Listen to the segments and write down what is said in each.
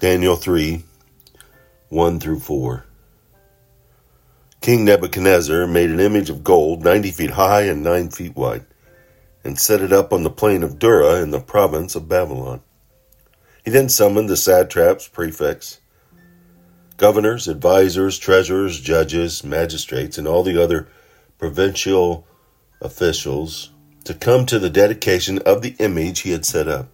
Daniel 3 1 through 4. King Nebuchadnezzar made an image of gold 90 feet high and 9 feet wide, and set it up on the plain of Dura in the province of Babylon. He then summoned the satraps, prefects, governors, advisors, treasurers, judges, magistrates, and all the other provincial officials to come to the dedication of the image he had set up.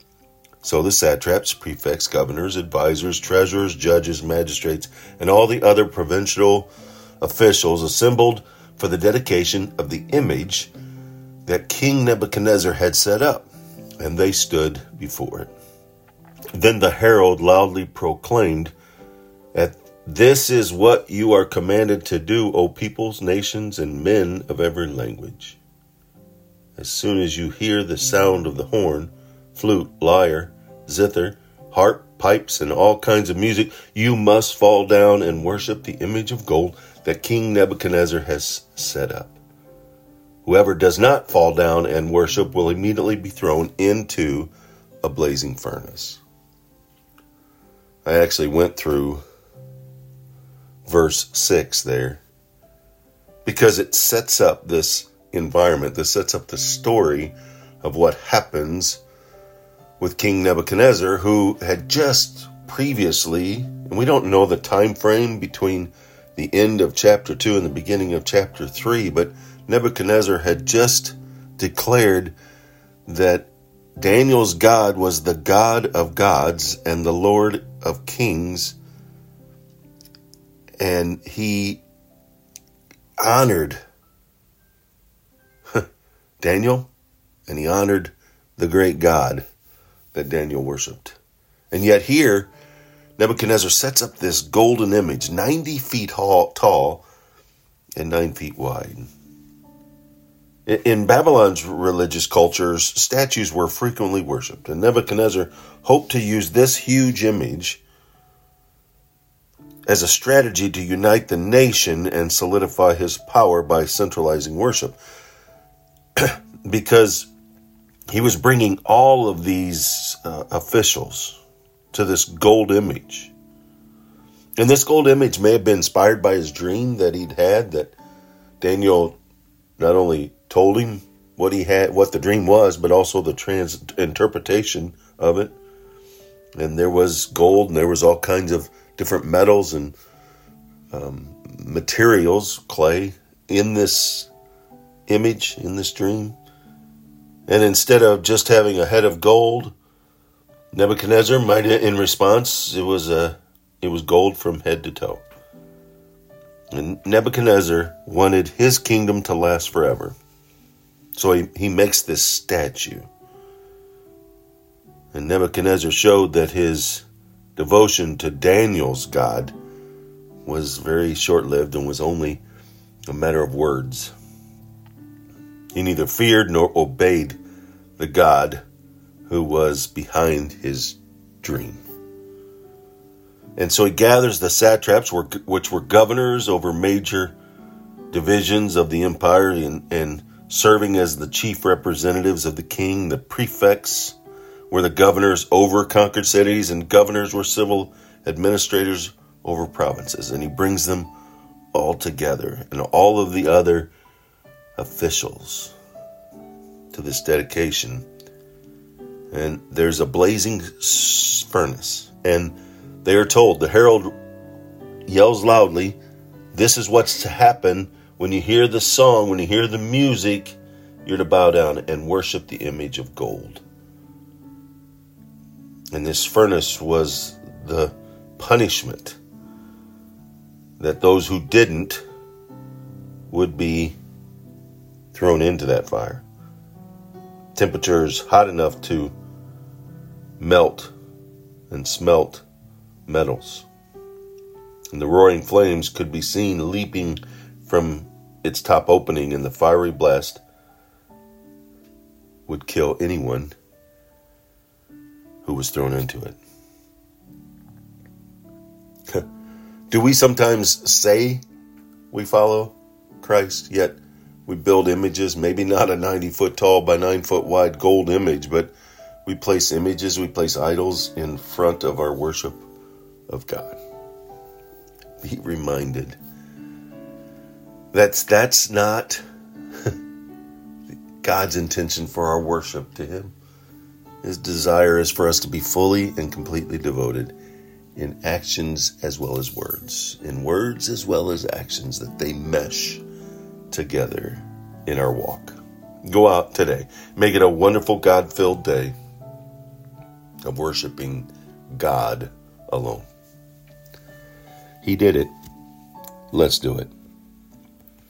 So the satraps, prefects, governors, advisors, treasurers, judges, magistrates, and all the other provincial officials assembled for the dedication of the image that King Nebuchadnezzar had set up, and they stood before it. Then the herald loudly proclaimed, this is what you are commanded to do, O peoples, nations, and men of every language. As soon as you hear the sound of the horn, flute, lyre, zither, harp, pipes, and all kinds of music, you must fall down and worship the image of gold that King Nebuchadnezzar has set up. Whoever does not fall down and worship will immediately be thrown into a blazing furnace. I actually went through verse 6 there because it sets up this environment, this sets up the story of what happens with King Nebuchadnezzar, who had just previously, and we don't know the time frame between the end of chapter 2 and the beginning of chapter 3, but Nebuchadnezzar had just declared that Daniel's God was the God of gods and the Lord of kings, and he honored Daniel and he honored the great God that Daniel worshiped. And yet, here, Nebuchadnezzar sets up this golden image, 90 feet tall and 9 feet wide. In Babylon's religious cultures, statues were frequently worshipped, and Nebuchadnezzar hoped to use this huge image as a strategy to unite the nation and solidify his power by centralizing worship. because he was bringing all of these uh, officials to this gold image. And this gold image may have been inspired by his dream that he'd had that Daniel not only told him what he had what the dream was, but also the trans interpretation of it. And there was gold and there was all kinds of different metals and um, materials, clay, in this image, in this dream. And instead of just having a head of gold, Nebuchadnezzar might, in response, it was a, it was gold from head to toe. And Nebuchadnezzar wanted his kingdom to last forever. So he, he makes this statue. And Nebuchadnezzar showed that his devotion to Daniel's God was very short lived and was only a matter of words. He neither feared nor obeyed the God who was behind his dream. And so he gathers the satraps, which were governors over major divisions of the empire and, and serving as the chief representatives of the king. The prefects were the governors over conquered cities, and governors were civil administrators over provinces. And he brings them all together, and all of the other officials to this dedication. And there's a blazing furnace. And they are told, the herald yells loudly, This is what's to happen when you hear the song, when you hear the music, you're to bow down and worship the image of gold. And this furnace was the punishment that those who didn't would be thrown into that fire. Temperatures hot enough to melt and smelt metals. And the roaring flames could be seen leaping from its top opening, and the fiery blast would kill anyone who was thrown into it. Do we sometimes say we follow Christ, yet we build images, maybe not a 90 foot tall by 9 foot wide gold image, but we place images, we place idols in front of our worship of God. Be reminded that's that's not God's intention for our worship to him. His desire is for us to be fully and completely devoted in actions as well as words, in words as well as actions, that they mesh together in our walk. Go out today. Make it a wonderful God filled day of worshiping God alone. He did it. Let's do it.